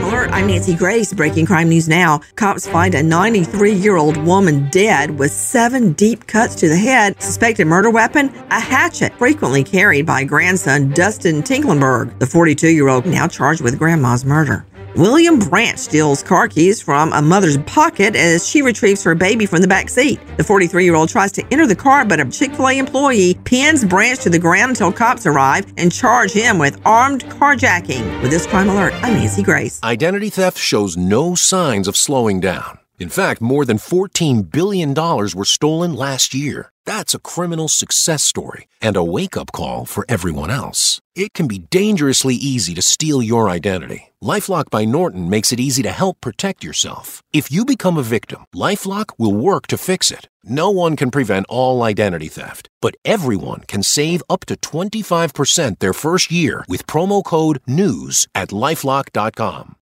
Crime Alert. I'm Nancy Grace. Breaking crime news now. Cops find a 93 year old woman dead with seven deep cuts to the head. Suspected murder weapon? A hatchet, frequently carried by grandson Dustin Tinklenberg. The 42 year old now charged with grandma's murder. William Branch steals car keys from a mother's pocket as she retrieves her baby from the back seat. The 43 year old tries to enter the car, but a Chick fil A employee pins Branch to the ground until cops arrive and charge him with armed carjacking. With this crime alert, I'm Nancy Grace. Identity theft shows no signs of slowing down. In fact, more than $14 billion were stolen last year. That's a criminal success story and a wake up call for everyone else. It can be dangerously easy to steal your identity. Lifelock by Norton makes it easy to help protect yourself. If you become a victim, Lifelock will work to fix it. No one can prevent all identity theft, but everyone can save up to 25% their first year with promo code NEWS at lifelock.com.